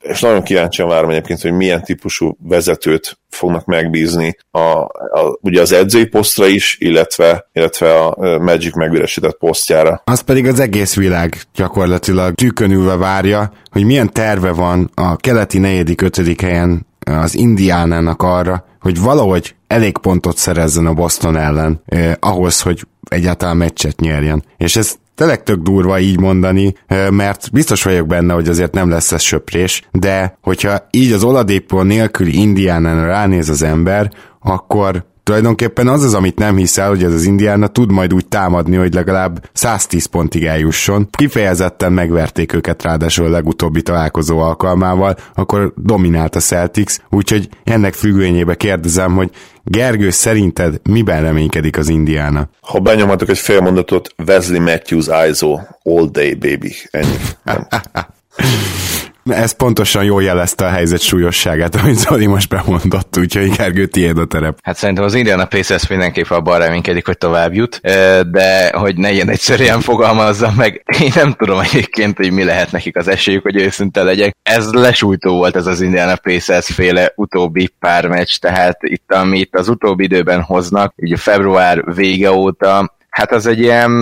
és nagyon kíváncsian várom egyébként, hogy milyen típusú vezetőt fognak megbízni a, a, ugye az edzői posztra is, illetve, illetve a Magic megüresített posztjára. Az pedig az egész világ gyakorlatilag tűkönülve várja, hogy milyen terve van a keleti negyedik, ötödik helyen az Indiánának arra, hogy valahogy elég pontot szerezzen a Boston ellen eh, ahhoz, hogy egyáltalán meccset nyerjen. És ez tényleg tök durva így mondani, mert biztos vagyok benne, hogy azért nem lesz ez söprés, de hogyha így az oladépó nélküli indiánán ránéz az ember, akkor tulajdonképpen az az, amit nem hiszel, hogy ez az Indiana tud majd úgy támadni, hogy legalább 110 pontig eljusson. Kifejezetten megverték őket ráadásul a legutóbbi találkozó alkalmával, akkor dominált a Celtics, úgyhogy ennek függvényébe kérdezem, hogy Gergő, szerinted miben reménykedik az Indiana? Ha benyomhatok egy fél mondatot, Wesley Matthews ISO, all day baby. Ennyi. (laughs) Ez pontosan jól jelezte a helyzet súlyosságát, (laughs) amit Zoli most bemondott, úgyhogy Gergő, tiéd a terep. Hát szerintem az Indiana Pacers mindenképp abban reménykedik, hogy tovább jut, de hogy ne ilyen egyszerűen fogalmazza meg, (laughs) én nem tudom egyébként, hogy mi lehet nekik az esélyük, hogy őszinte legyek. Ez lesújtó volt ez az Indiana Pacers féle utóbbi pár meccs, tehát itt, amit az utóbbi időben hoznak, ugye február vége óta, hát az egy ilyen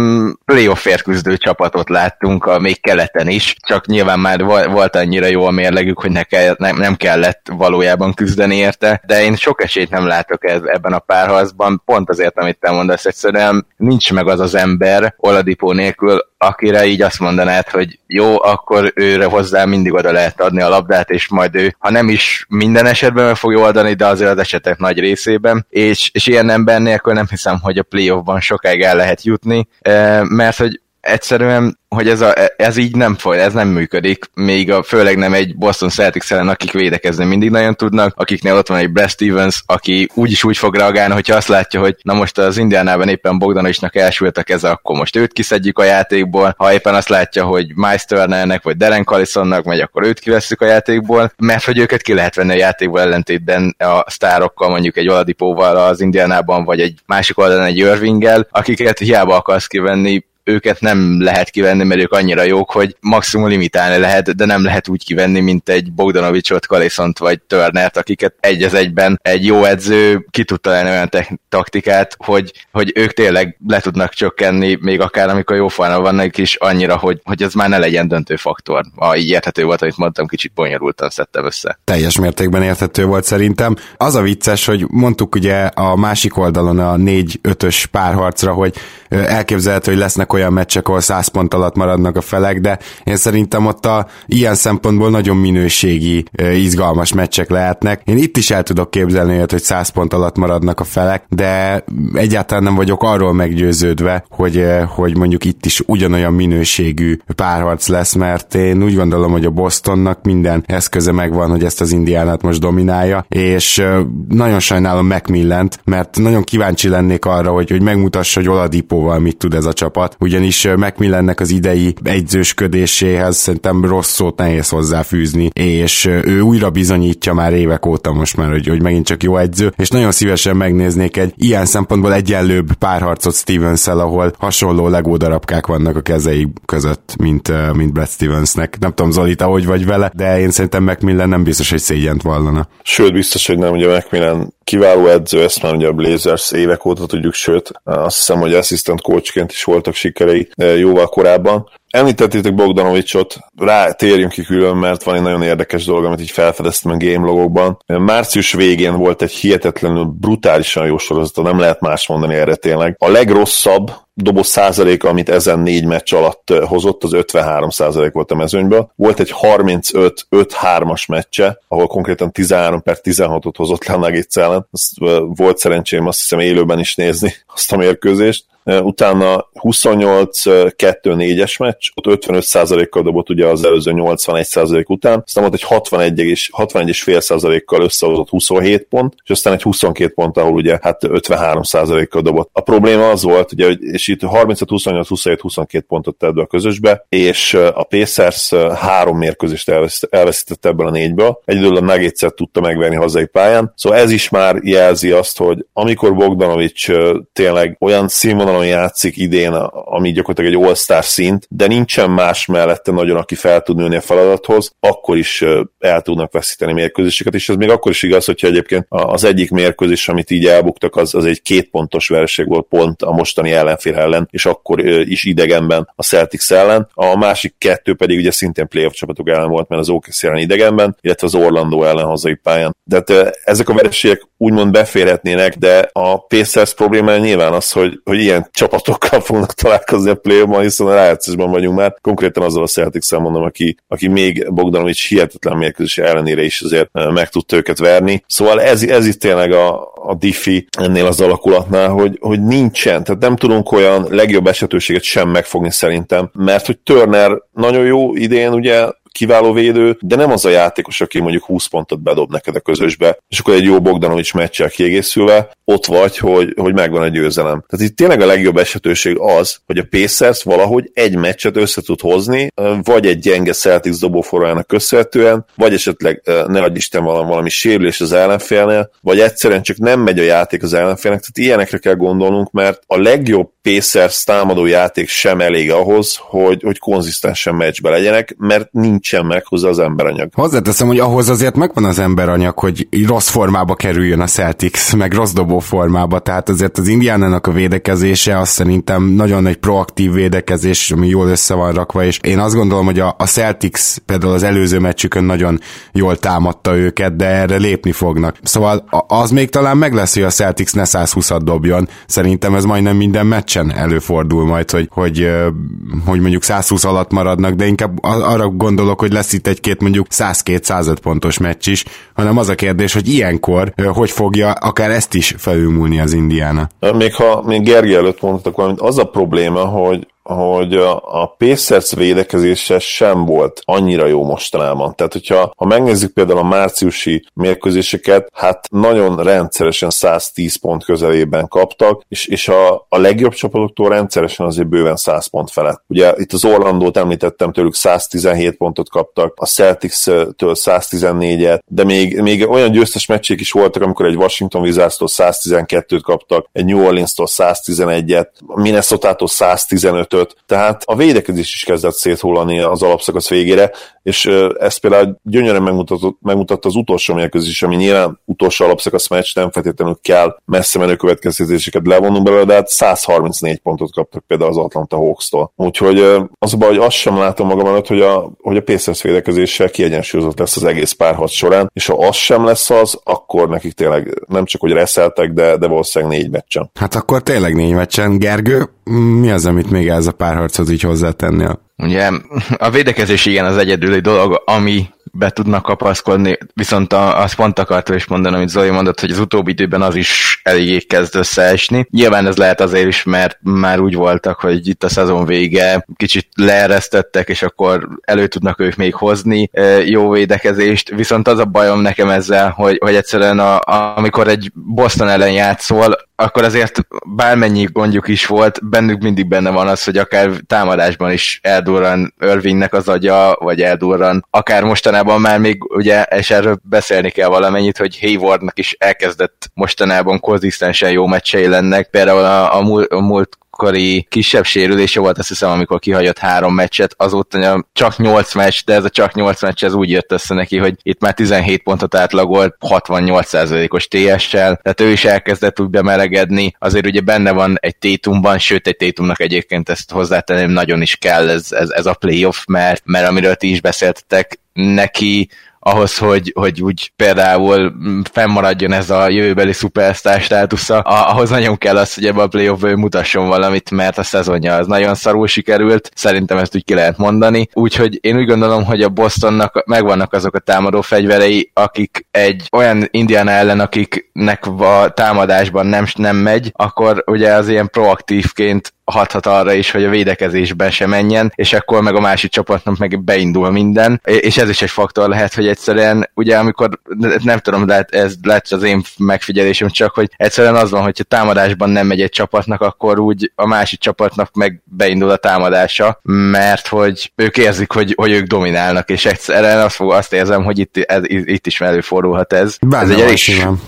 playoff küzdő csapatot láttunk a még keleten is, csak nyilván már volt annyira jó a mérlegük, hogy ne kell, nem, nem kellett valójában küzdeni érte, de én sok esélyt nem látok ebben a párharcban, pont azért, amit te mondasz, egyszerűen nincs meg az az ember Oladipó nélkül, akire így azt mondanád, hogy jó, akkor őre hozzá mindig oda lehet adni a labdát, és majd ő, ha nem is minden esetben meg fogja oldani, de azért az esetek nagy részében, és, és ilyen ember nélkül nem hiszem, hogy a playoffban sokáig el lehet jutni, eh, mert hogy egyszerűen, hogy ez, a, ez így nem foly, ez nem működik, még a, főleg nem egy Boston Celtics ellen, akik védekezni mindig nagyon tudnak, akiknél ott van egy Brad Stevens, aki úgyis úgy fog reagálni, hogyha azt látja, hogy na most az Indiánában éppen Bogdanovicnak elsült a keze, akkor most őt kiszedjük a játékból, ha éppen azt látja, hogy Miles Turnernek vagy Darren Collisonnak megy, akkor őt kivesszük a játékból, mert hogy őket ki lehet venni a játékból ellentétben a sztárokkal, mondjuk egy Oladipóval az Indiánában, vagy egy másik oldalon egy Irvinggel, akiket hiába akarsz kivenni, őket nem lehet kivenni, mert ők annyira jók, hogy maximum limitálni lehet, de nem lehet úgy kivenni, mint egy Bogdanovicsot, Kaliszont vagy Turnert, akiket egy az egyben egy jó edző ki tud találni olyan taktikát, hogy, hogy ők tényleg le tudnak csökkenni, még akár amikor jó falna vannak is, annyira, hogy, hogy ez már ne legyen döntő faktor. A, így érthető volt, amit mondtam, kicsit bonyolultan szedtem össze. Teljes mértékben érthető volt szerintem. Az a vicces, hogy mondtuk ugye a másik oldalon a 4-5-ös párharcra, hogy elképzelhető, hogy lesznek olyan meccsek, ahol 100 pont alatt maradnak a felek, de én szerintem ott a ilyen szempontból nagyon minőségi, izgalmas meccsek lehetnek. Én itt is el tudok képzelni hogy 100 pont alatt maradnak a felek, de egyáltalán nem vagyok arról meggyőződve, hogy, hogy mondjuk itt is ugyanolyan minőségű párharc lesz, mert én úgy gondolom, hogy a Bostonnak minden eszköze megvan, hogy ezt az indiánát most dominálja, és nagyon sajnálom Macmillant, mert nagyon kíváncsi lennék arra, hogy, hogy megmutassa, hogy Oladipóval mit tud ez a csapat ugyanis Macmillannek az idei egyzősködéséhez szerintem rossz szót nehéz hozzáfűzni, és ő újra bizonyítja már évek óta most már, hogy, hogy megint csak jó egyző, és nagyon szívesen megnéznék egy ilyen szempontból egyenlőbb párharcot stevens ahol hasonló legó darabkák vannak a kezei között, mint, mint Brad Stevensnek. Nem tudom, Zoli, te hogy vagy vele, de én szerintem Macmillan nem biztos, hogy szégyent vallana. Sőt, biztos, hogy nem, ugye Macmillan kiváló edző, ezt már ugye a Blazers évek óta tudjuk, sőt, azt hiszem, hogy assistant coachként is voltak sikerei jóval korábban, Említettétek Bogdanovicsot, rá térjünk ki külön, mert van egy nagyon érdekes dolog, amit így felfedeztem a game logokban. Március végén volt egy hihetetlenül brutálisan jó sorozata, nem lehet más mondani erre tényleg. A legrosszabb doboz százaléka, amit ezen négy meccs alatt hozott, az 53 százalék volt a mezőnyből. Volt egy 35-5-3-as meccse, ahol konkrétan 13 per 16-ot hozott le a Nuggets ellen. Azt, volt szerencsém azt hiszem élőben is nézni azt a mérkőzést utána 28-2-4-es meccs, ott 55%-kal dobott ugye az előző 81% után, aztán volt egy 61, 61,5%-kal összehozott 27 pont, és aztán egy 22 pont, ahol ugye hát 53%-kal dobott. A probléma az volt, ugye, és itt 35, 28, 27, 22 pontot tett be a közösbe, és a Pacers három mérkőzést elveszített ebből a négyből. Egyedül a nuggets tudta megverni hazai pályán, szóval ez is már jelzi azt, hogy amikor Bogdanovics tényleg olyan színvonalon színvonalon játszik idén, ami gyakorlatilag egy all-star szint, de nincsen más mellette nagyon, aki fel tud nőni a feladathoz, akkor is el tudnak veszíteni mérkőzéseket, és ez még akkor is igaz, hogyha egyébként az egyik mérkőzés, amit így elbuktak, az, az egy két pontos vereség volt pont a mostani ellenfél ellen, és akkor is idegenben a Celtics ellen. A másik kettő pedig ugye szintén playoff csapatok ellen volt, mert az OKC ellen idegenben, illetve az Orlando ellen hazai pályán. De hát, ezek a vereségek úgymond beférhetnének, de a Pacers problémája nyilván az, hogy, hogy ilyen csapatokkal fognak találkozni a play hiszen a rájátszásban vagyunk már. Konkrétan azzal a celtics mondom, aki, aki még Bogdanovics hihetetlen mérkőzés ellenére is azért eh, meg tudta őket verni. Szóval ez, ez itt tényleg a, a diffi ennél az alakulatnál, hogy, hogy nincsen, tehát nem tudunk olyan legjobb esetőséget sem megfogni szerintem, mert hogy Turner nagyon jó idén, ugye kiváló védő, de nem az a játékos, aki mondjuk 20 pontot bedob neked a közösbe, és akkor egy jó Bogdanovics meccsel kiegészülve ott vagy, hogy, hogy megvan a győzelem. Tehát itt tényleg a legjobb esetőség az, hogy a Pacers valahogy egy meccset össze tud hozni, vagy egy gyenge Celtics dobóforrájának köszönhetően, vagy esetleg ne adj Isten valami, valami sérülés az ellenfélnél, vagy egyszerűen csak nem megy a játék az ellenfélnek. Tehát ilyenekre kell gondolnunk, mert a legjobb Pacers támadó játék sem elég ahhoz, hogy, hogy konzisztensen meccsbe legyenek, mert nincsen meg hozzá az emberanyag. Hozzáteszem, hogy ahhoz azért megvan az emberanyag, hogy rossz formába kerüljön a Celtics, meg rossz dobó formába, tehát azért az Indiánának a védekezése azt szerintem nagyon egy proaktív védekezés, ami jól össze van rakva, és én azt gondolom, hogy a, a Celtics például az előző meccsükön nagyon jól támadta őket, de erre lépni fognak. Szóval az még talán meg lesz, hogy a Celtics ne 120-at dobjon. Szerintem ez majdnem minden meccs meccsen előfordul majd, hogy, hogy, hogy mondjuk 120 alatt maradnak, de inkább arra gondolok, hogy lesz itt egy-két mondjuk 102-105 pontos meccs is, hanem az a kérdés, hogy ilyenkor hogy fogja akár ezt is felülmúlni az Indiana. Még ha még Gergely előtt mondtak valamit, az a probléma, hogy hogy a Pacers védekezése sem volt annyira jó mostanában. Tehát, hogyha ha megnézzük például a márciusi mérkőzéseket, hát nagyon rendszeresen 110 pont közelében kaptak, és, és a, a legjobb csapatoktól rendszeresen azért bőven 100 pont felett. Ugye itt az Orlandót említettem, tőlük 117 pontot kaptak, a Celtics-től 114-et, de még, még olyan győztes meccsék is voltak, amikor egy Washington Wizards-tól 112-t kaptak, egy New Orleans-tól 111-et, Minnesota-tól 115 ötöt, tehát a védekezés is kezdett széthullani az alapszakasz végére, és ezt például gyönyörűen megmutatta, megmutatta az utolsó mérkőzés, ami nyilván utolsó alapszakasz meccs, nem feltétlenül kell messze menő következtetéseket levonnunk belőle, de hát 134 pontot kaptak például az Atlanta Hawks-tól. Úgyhogy az a baj, hogy azt sem látom magam előtt, hogy a, hogy a Pacers védekezéssel kiegyensúlyozott lesz az egész párharc során, és ha az sem lesz az, akkor nekik tényleg nem csak, hogy reszeltek, de, de valószínűleg négy meccsen. Hát akkor tényleg négy meccsen. Gergő, mi az, amit még ez a párharchoz így hozzátennél? Ugye a védekezés igen az egyedüli dolog, ami be tudnak kapaszkodni, viszont a, azt pont akartam is mondani, amit Zoli mondott, hogy az utóbbi időben az is eléggé kezd összeesni. Nyilván ez lehet azért is, mert már úgy voltak, hogy itt a szezon vége kicsit leeresztettek, és akkor elő tudnak ők még hozni jó védekezést, viszont az a bajom nekem ezzel, hogy, hogy egyszerűen a, amikor egy Boston ellen játszol, akkor azért bármennyi gondjuk is volt, bennük mindig benne van az, hogy akár támadásban is eldurran Irvingnek az agya, vagy eldurran, akár mostanában már még ugye, és erről beszélni kell valamennyit, hogy Haywardnak is elkezdett mostanában konzisztensen jó meccsei lennek, például a, a, múlt, a múlt akkori kisebb sérülése volt, azt hiszem, amikor kihagyott három meccset, azóta csak 8 meccs, de ez a csak 8 meccs ez úgy jött össze neki, hogy itt már 17 pontot átlagolt 68%-os TS-sel, tehát ő is elkezdett úgy bemelegedni, azért ugye benne van egy Tétumban, sőt egy Tétumnak egyébként ezt hozzátenném, nagyon is kell ez, ez, ez a playoff, mert, mert amiről ti is beszéltetek, neki ahhoz, hogy, hogy úgy például fennmaradjon ez a jövőbeli szupersztár státusza, ahhoz nagyon kell az, hogy ebbe a playoff mutasson valamit, mert a szezonja az nagyon szarul sikerült, szerintem ezt úgy ki lehet mondani, úgyhogy én úgy gondolom, hogy a Bostonnak megvannak azok a támadó fegyverei, akik egy olyan Indiana ellen, akiknek a támadásban nem, nem megy, akkor ugye az ilyen proaktívként hathat arra is, hogy a védekezésben se menjen, és akkor meg a másik csapatnak meg beindul minden, és ez is egy faktor lehet, hogy egyszerűen, ugye amikor, nem tudom, lehet, ez lehet az én megfigyelésem csak, hogy egyszerűen az van, hogyha támadásban nem megy egy csapatnak, akkor úgy a másik csapatnak meg beindul a támadása, mert hogy ők érzik, hogy, hogy ők dominálnak, és egyszerűen azt, fog, azt érzem, hogy itt, ez, itt is előfordulhat ez. Benne ez egy elég,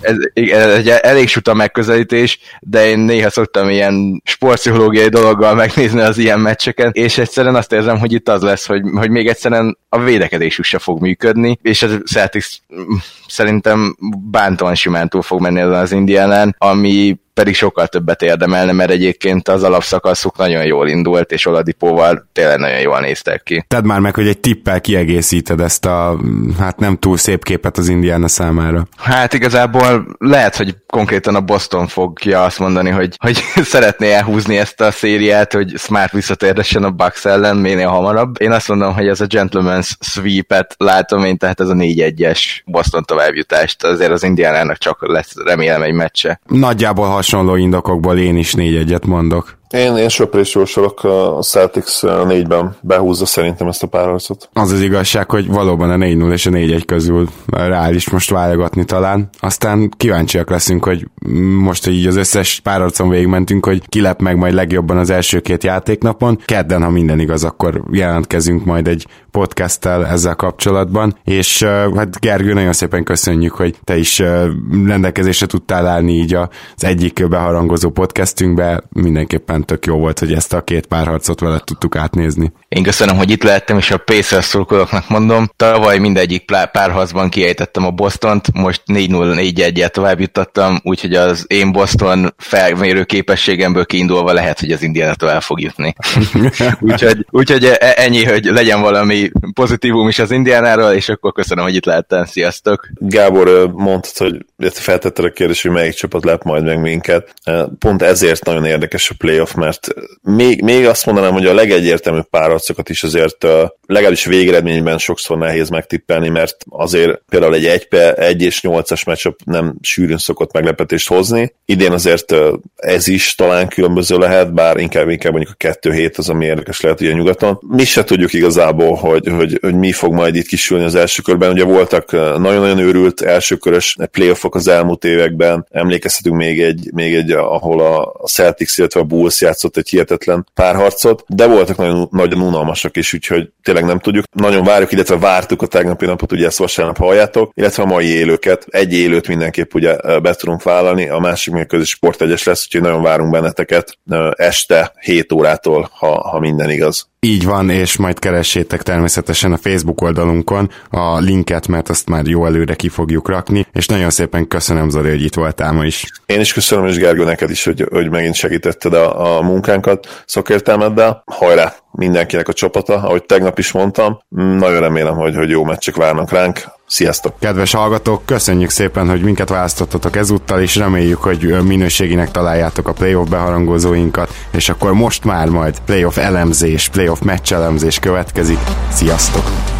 ez, ez egy elég suta megközelítés, de én néha szoktam ilyen sportpszichológiai dologgal megnézni az ilyen meccseket, és egyszerűen azt érzem, hogy itt az lesz, hogy, hogy még egyszerűen a védekezésük se fog működni, és a Celtics mm, szerintem bántóan simán túl fog menni az Indiánán, ami pedig sokkal többet érdemelne, mert egyébként az alapszakaszuk nagyon jól indult, és Oladipóval tényleg nagyon jól néztek ki. Tedd már meg, hogy egy tippel kiegészíted ezt a hát nem túl szép képet az Indiana számára. Hát igazából lehet, hogy konkrétan a Boston fogja azt mondani, hogy, hogy (laughs) szeretné elhúzni ezt a szériát, hogy Smart visszatérdessen a Bucks ellen minél hamarabb. Én azt mondom, hogy ez a Gentleman's Sweep-et látom én, tehát ez a 4-1-es Boston továbbjutást. Azért az Indiánának csak lesz remélem egy meccse. Nagyjából hasonló indokokból én is négy egyet mondok. Én, én söprés jósolok a Celtics négyben behúzza szerintem ezt a párharcot. Az az igazság, hogy valóban a 4-0 és a 4-1 közül reális most válogatni talán. Aztán kíváncsiak leszünk, hogy most, hogy így az összes párharcon végigmentünk, hogy kilep meg majd legjobban az első két játéknapon. Kedden, ha minden igaz, akkor jelentkezünk majd egy podcasttel ezzel kapcsolatban, és hát Gergő, nagyon szépen köszönjük, hogy te is rendelkezésre tudtál állni így az egyik beharangozó podcastünkbe, mindenképpen tök jó volt, hogy ezt a két párharcot vele tudtuk átnézni. Én köszönöm, hogy itt lehettem, és a Pacers szurkolóknak mondom, tavaly mindegyik párharcban kiejtettem a Bostont, most 4-0-4-1-et tovább jutottam, úgyhogy az én Boston felmérő képességemből kiindulva lehet, hogy az Indiana tovább fog jutni. (laughs) úgyhogy, úgyhogy e- ennyi, hogy legyen valami pozitívum is az Indiánáról, és akkor köszönöm, hogy itt lehettem. Sziasztok! Gábor mondtad, hogy feltetted a kérdést, hogy melyik csapat lep majd meg minket. Pont ezért nagyon érdekes a playoff, mert még, még azt mondanám, hogy a legegyértelműbb párharcokat is azért legalábbis végeredményben sokszor nehéz megtippelni, mert azért például egy 1, 1 és 8-as meccsap nem sűrűn szokott meglepetést hozni. Idén azért ez is talán különböző lehet, bár inkább, inkább mondjuk a 2 hét az, ami érdekes lehet ugye nyugaton. Mi se tudjuk igazából, hogy, hogy, hogy mi fog majd itt kisülni az első körben. Ugye voltak nagyon-nagyon őrült elsőkörös playoffok az elmúlt években, emlékezhetünk még egy, még egy ahol a Celtics, illetve a Bulls játszott egy hihetetlen párharcot, de voltak nagyon, nagyon unalmasak is, úgyhogy tényleg nem tudjuk. Nagyon várjuk, illetve vártuk a tegnapi napot, ugye ezt vasárnap halljátok, illetve a mai élőket. Egy élőt mindenképp ugye be tudunk vállalni, a másik még közös sportegyes lesz, úgyhogy nagyon várunk benneteket este 7 órától, ha, ha minden igaz. Így van, és majd keressétek természetesen a Facebook oldalunkon a linket, mert azt már jó előre ki fogjuk rakni, és nagyon szépen köszönöm Zoli, hogy itt voltál ma is. Én is köszönöm, és Gergő neked is, hogy, hogy megint segítetted a, a munkánkat szakértelmeddel. Hajrá mindenkinek a csapata, ahogy tegnap is mondtam. Nagyon remélem, hogy, hogy jó meccsek várnak ránk. Sziasztok! Kedves hallgatók, köszönjük szépen, hogy minket választottatok ezúttal, és reméljük, hogy minőséginek találjátok a playoff beharangozóinkat, és akkor most már majd playoff elemzés, playoff meccs elemzés következik. Sziasztok!